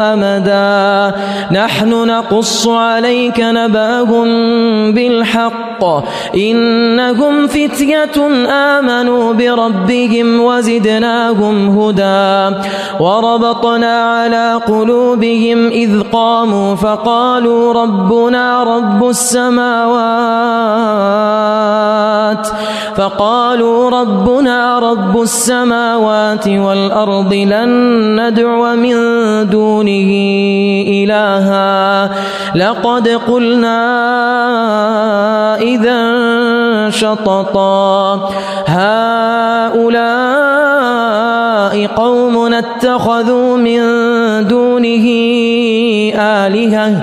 أمدا. نحن نقص عليك نباهم بالحق. إنهم فتية آمنوا بربهم وزدناهم هدى. وربطنا على قلوبهم إذ قاموا فقالوا ربنا رب السماوات. فقالوا ربنا رب السماوات والأرض لن ندعو من دونه إلها. لقد قلنا إذا شططا هؤلاء قوم اتخذوا من دونه آلهة.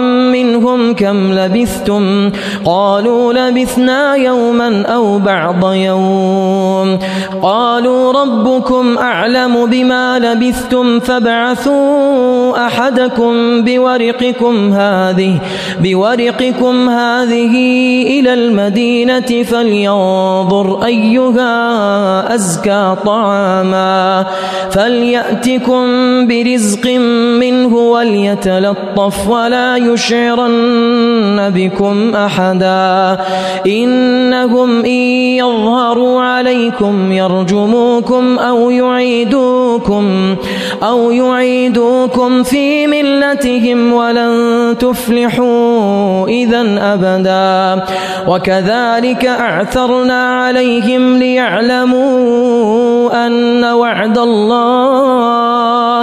منهم كم لبثتم قالوا لبثنا يوما أو بعض يوم قالوا ربكم أعلم بما لبثتم فابعثوا أحدكم بورقكم هذه بورقكم هذه إلى المدينة فلينظر أيها أزكى طعاما فليأتكم برزق منه وليتلطف ولا يشعرن بكم أحدا. إنهم إن يظهروا عليكم يرجموكم أو يعيدوكم أو يعيدوكم في ملتهم ولن تفلحوا إذا أبدا. وكذلك أعثرنا عليهم ليعلموا أن وعد الله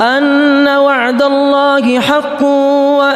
أن وعد الله حق وأن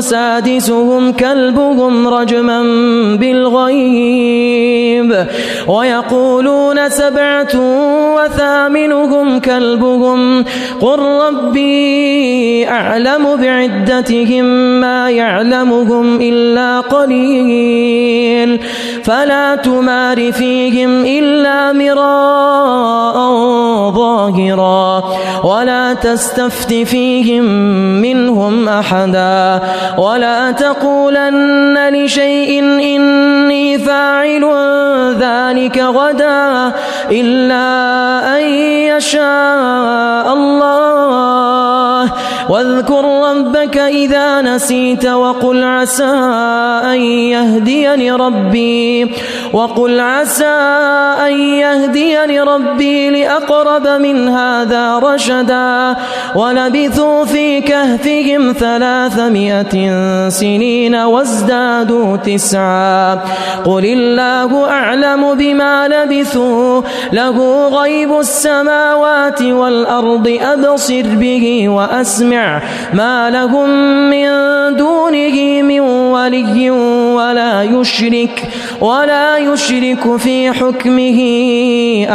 سادسهم كلبهم رجما بالغيب ويقولون سبعة وثامنهم كلبهم قل ربي أعلم بعدتهم ما يعلمهم إلا قليل فلا تمار فيهم إلا مراء ظاهرا ولا تستفت فيهم منهم أحدا ولا تقولن لشيء إني فاعل ذلك غدا إلا أن يشاء الله. واذكر ربك إذا نسيت وقل عسى أن يهديني ربي. وقل عسى أن يهديني ربي لأقرب من هذا رشدا. ولبثوا في كهفهم ثلاثمائة سنين وازدادوا تسعا. قل الله أعلم بما لبثوا له غيب السماوات والأرض أبصر به وأسمع. ما لهم من دونه من ولي ولا يشرك ولا يشرك في حكمه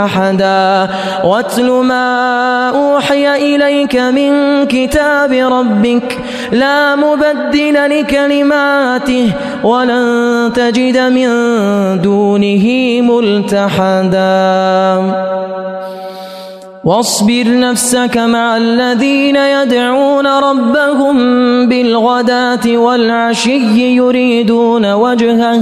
أحدا. واتل ما أوحي إليك من كتاب ربك لا مبدل لكلماته ولن تجد من دونه ملتحدا. واصبر نفسك مع الذين يدعون ربهم بالغداة والعشي يريدون وجهه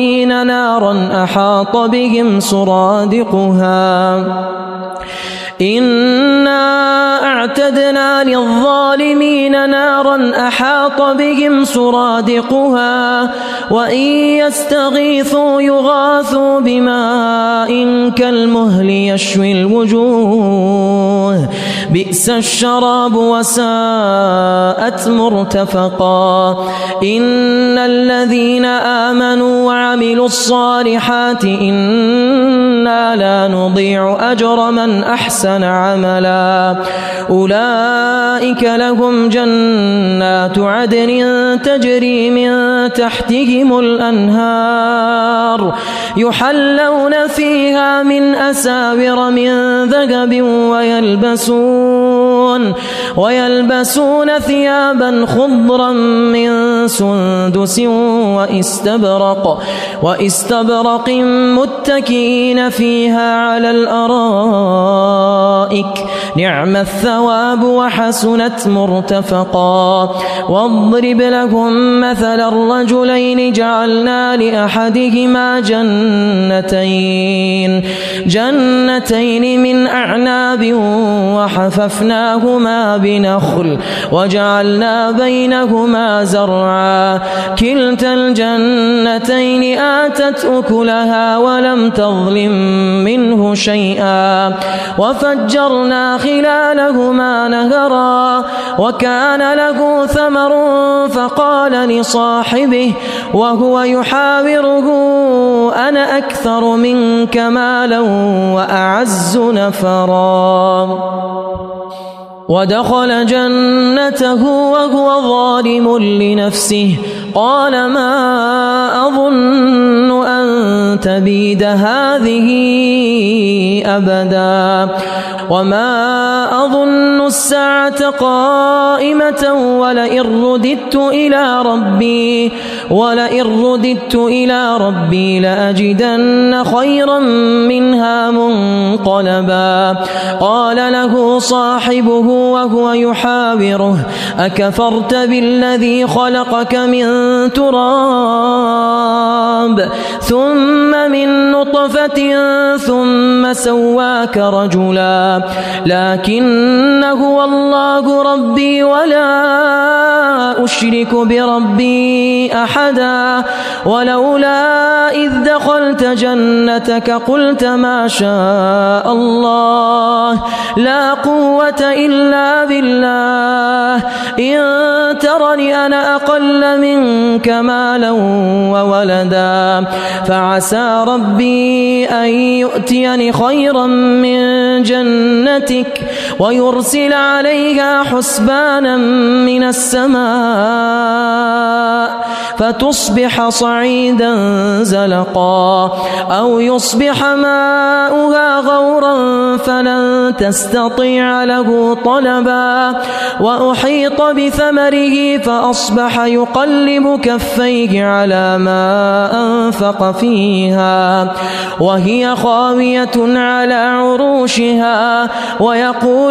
نارا أحاط بهم سرادقها إنا أعتدنا للظالمين نارا أحاط بهم سرادقها وإن يستغيثوا يغاثوا بماء كالمهل يشوي الوجوه بئس الشراب وساءت مرتفقا إن الذين آمنوا وعملوا الصالحات إنا لا نضيع أجر من أحسن عملا أولئك لهم جنات عدن تجري من تحتهم الأنهار يحلون فيها من أساور من ذهب ويلبسون ويلبسون ثيابا خضرا من سندس واستبرق واستبرق متكئين فيها على الأرائك. نعم الثواب الثواب وحسنت مرتفقا. واضرب لهم مثل الرجلين جعلنا لأحدهما جنتين. جنتين من أعناب وحففناهما بنخل وجعلنا بينهما زرعا. كلتا الجنتين آتت أكلها ولم تظلم منه شيئا. وفجرنا خلالهما نهرا وكان له ثمر فقال لصاحبه وهو يحاوره أنا أكثر منك مالا وأعز نفرا. ودخل جنته وهو ظالم لنفسه قال ما أظن تبيد هذه أبدا. وما أظن الساعة قائمة ولئن رددت إلى ربي ولئن رددت إلى ربي لأجدن خيرا منها منقلبا. قال له صاحبه وهو يحاوره أكفرت بالذي خلقك من تراب ثم من نطفة ثم سواك رجلا لكن هو الله ربي ولا أشرك بربي أحدا ولولا إذ دخلت جنتك قلت ما شاء الله لا قوة إلا بالله إن ترني أنا أقل منك مالا وولدا فعسى ربي أن يؤتيني خيرا من جنتك ويرسل عليها حسبانا من السماء فتصبح صعيدا زلقا أو يصبح ماؤها غورا فلن تستطيع له طلبا وأحيط بثمره فأصبح يقلب كفيه على ما أنفق فيها وهي خاوية على عروشها ويقول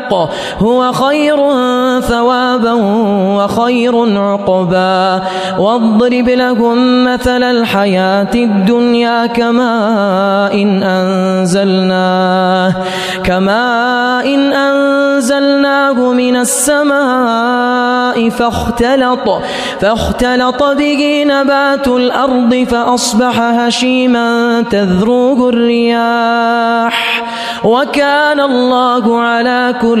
هو خير ثوابا وخير عقبا. واضرب لهم مثل الحياة الدنيا كماء إن أنزلناه. كماء إن أنزلناه من السماء فاختلط. فاختلط به نبات الأرض فأصبح هشيما تذروه الرياح. وكان الله على كل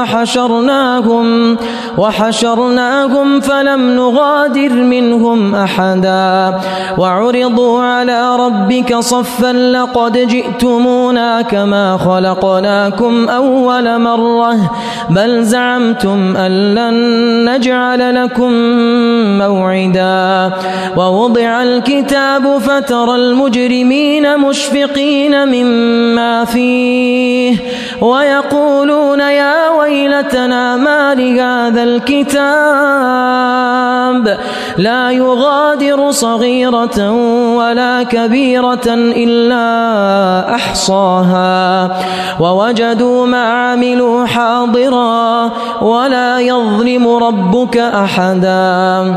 وحشرناهم وحشرناهم فلم نغادر منهم أحدا. وعرضوا على ربك صفا لقد جئتم زعمتمونا كما خلقناكم أول مرة. بل زعمتم أن لن نجعل لكم موعدا. ووضع الكتاب فترى المجرمين مشفقين مما فيه. ويقولون يا ويلتنا ما لهذا الكتاب. لا يغادر صغيرة ولا كبيرة إلا أحصاها. ووجدوا ما عملوا حاضرا ولا يظلم ربك أحدا.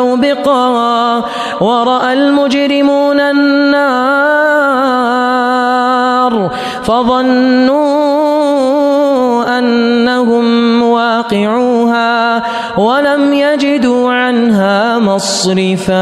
موبقا ورأى المجرمون النار فظنوا أنهم واقعوها ولم يجدوا عنها مصرفا.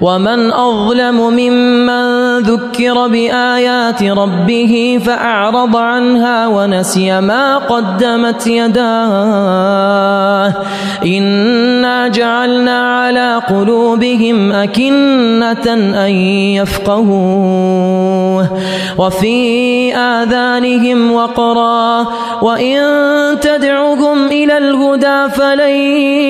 ومن أظلم ممن ذكر بآيات ربه فأعرض عنها ونسي ما قدمت يداه. إنا جعلنا على قلوبهم أكنة أن وفي آذانهم وقرا وإن تدعهم إلى الهدى فلن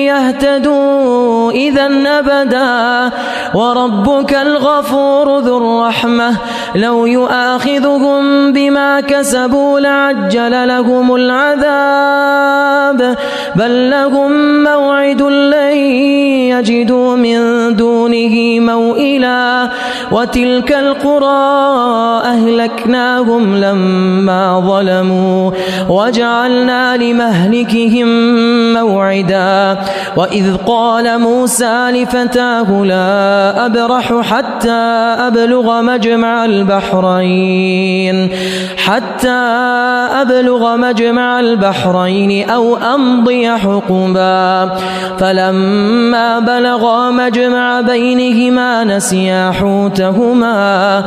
يهتدوا إذا أبدا وربك الغفور ذو الرحمة لو يؤاخذهم بما كسبوا لعجل لهم العذاب بل لهم موعد لن يجدوا من دونه موئلا وتلك القرى أهلكناهم لما ظلموا وجعلنا لمهلكهم موعدا وإذ قال موسى لفتاه لا أبرح حتى أبلغ مجمع البحرين حتى أبلغ مجمع البحرين أو أمضي حقبا فلما بلغا مجمع بينهما نسيا حوتهما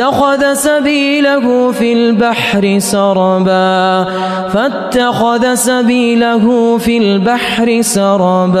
فاتخذ سبيله في البحر سربا فاتخذ سبيله في البحر سربا.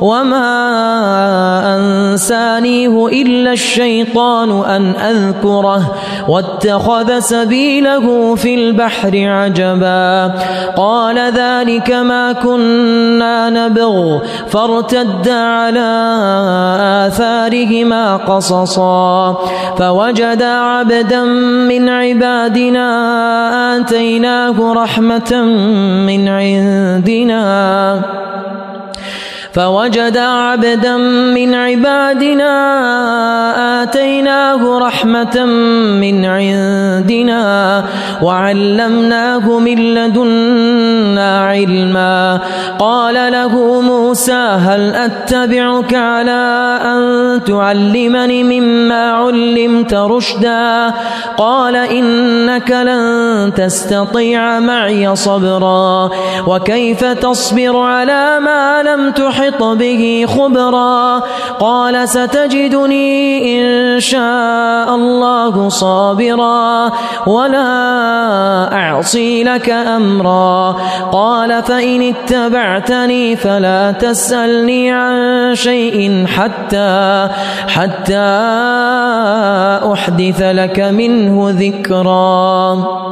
وما أنسانيه إلا الشيطان أن أذكره واتخذ سبيله في البحر عجبا قال ذلك ما كنا نبغ فارتدا على آثارهما قصصا فوجدا عبدا من عبادنا آتيناه رحمة من عندنا فوجد عبدا من عبادنا آتيناه رحمة من عندنا وعلمناه من لدنا علما. قال له موسى هل أتبعك على أن تعلمني مما علمت رشدا؟ قال إنك لن تستطيع معي صبرا. وكيف تصبر على ما لم تحط به خبرا. قال ستجدني إن شاء الله صابرا ولا أعصي لك أمرا. قال فإن اتبعتني فلا تسألني عن شيء حتى حتى أحدث لك منه ذكرا.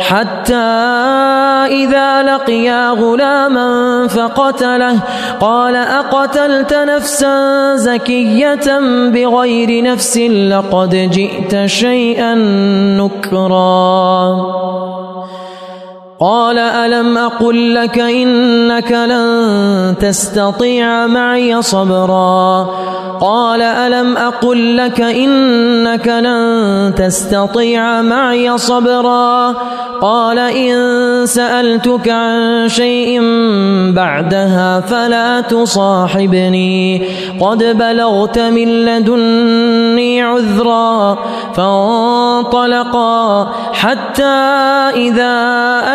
حتى إذا لقيا غلاما فقتله قال أقتلت نفسا زكية بغير نفس لقد جئت شيئا نكرا قال ألم أقل لك إنك لن تستطيع معي صبرا قال ألم أقل لك إنك لن تستطيع معي صبرا قال إن سألتك عن شيء بعدها فلا تصاحبني قد بلغت من لدني عذرا فانطلقا حتى إذا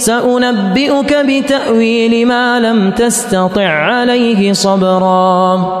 سأنبئك بتأويل ما لم تستطع عليه صبرا.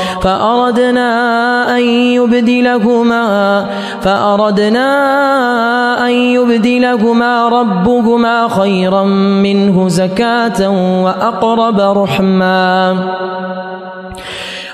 فأردنا أن يبدلهما فأردنا أن يبدلهما ربهما خيرا منه زكاة وأقرب رحما.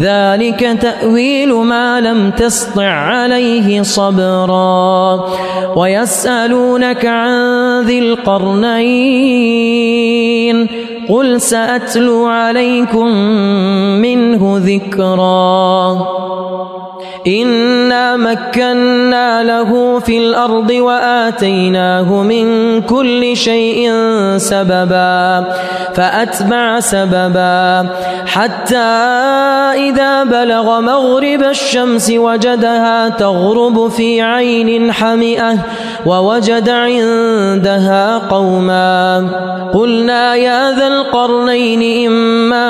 ذلك تأويل ما لم تسطع عليه صبرا. ويسألونك عن ذي القرنين. قل سأتلو عليكم منه ذكرا. إنا مكنا له في الأرض وآتيناه من كل شيء سببا فأتبع سببا حتى إذا بلغ مغرب الشمس وجدها تغرب في عين حمئة ووجد عندها قوما قلنا يا ذا القرنين إما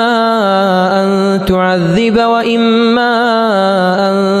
أن تعذب وإما أن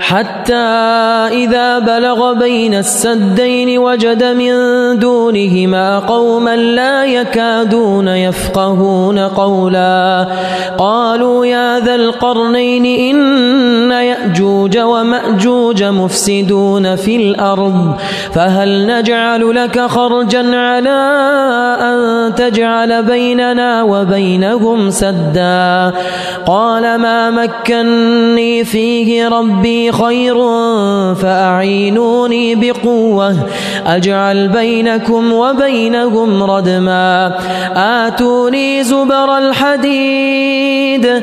حتى إذا بلغ بين السدين وجد من دونهما قوما لا يكادون يفقهون قولا. قالوا يا ذا القرنين إن يأجوج ومأجوج مفسدون في الأرض فهل نجعل لك خرجا على أن تجعل بيننا وبينهم سدا؟ قال ما مكني فيه ربي خير فأعينوني بقوة. أجعل بينكم وبينهم ردما. آتوني زبر الحديد.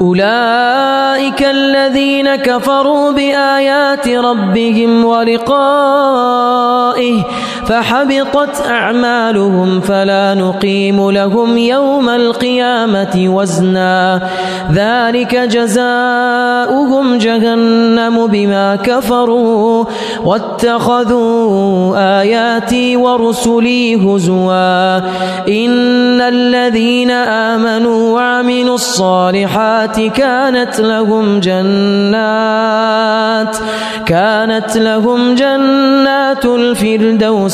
أولئك الذين كفروا بآيات ربهم ولقائه فحبطت أعمالهم فلا نقيم لهم يوم القيامة وزنا. ذلك جزاؤهم جهنم بما كفروا. واتخذوا آياتي ورسلي هزوا. إن الذين آمنوا وعملوا الصالحات كانت لهم جنات كانت لهم جنات الفردوس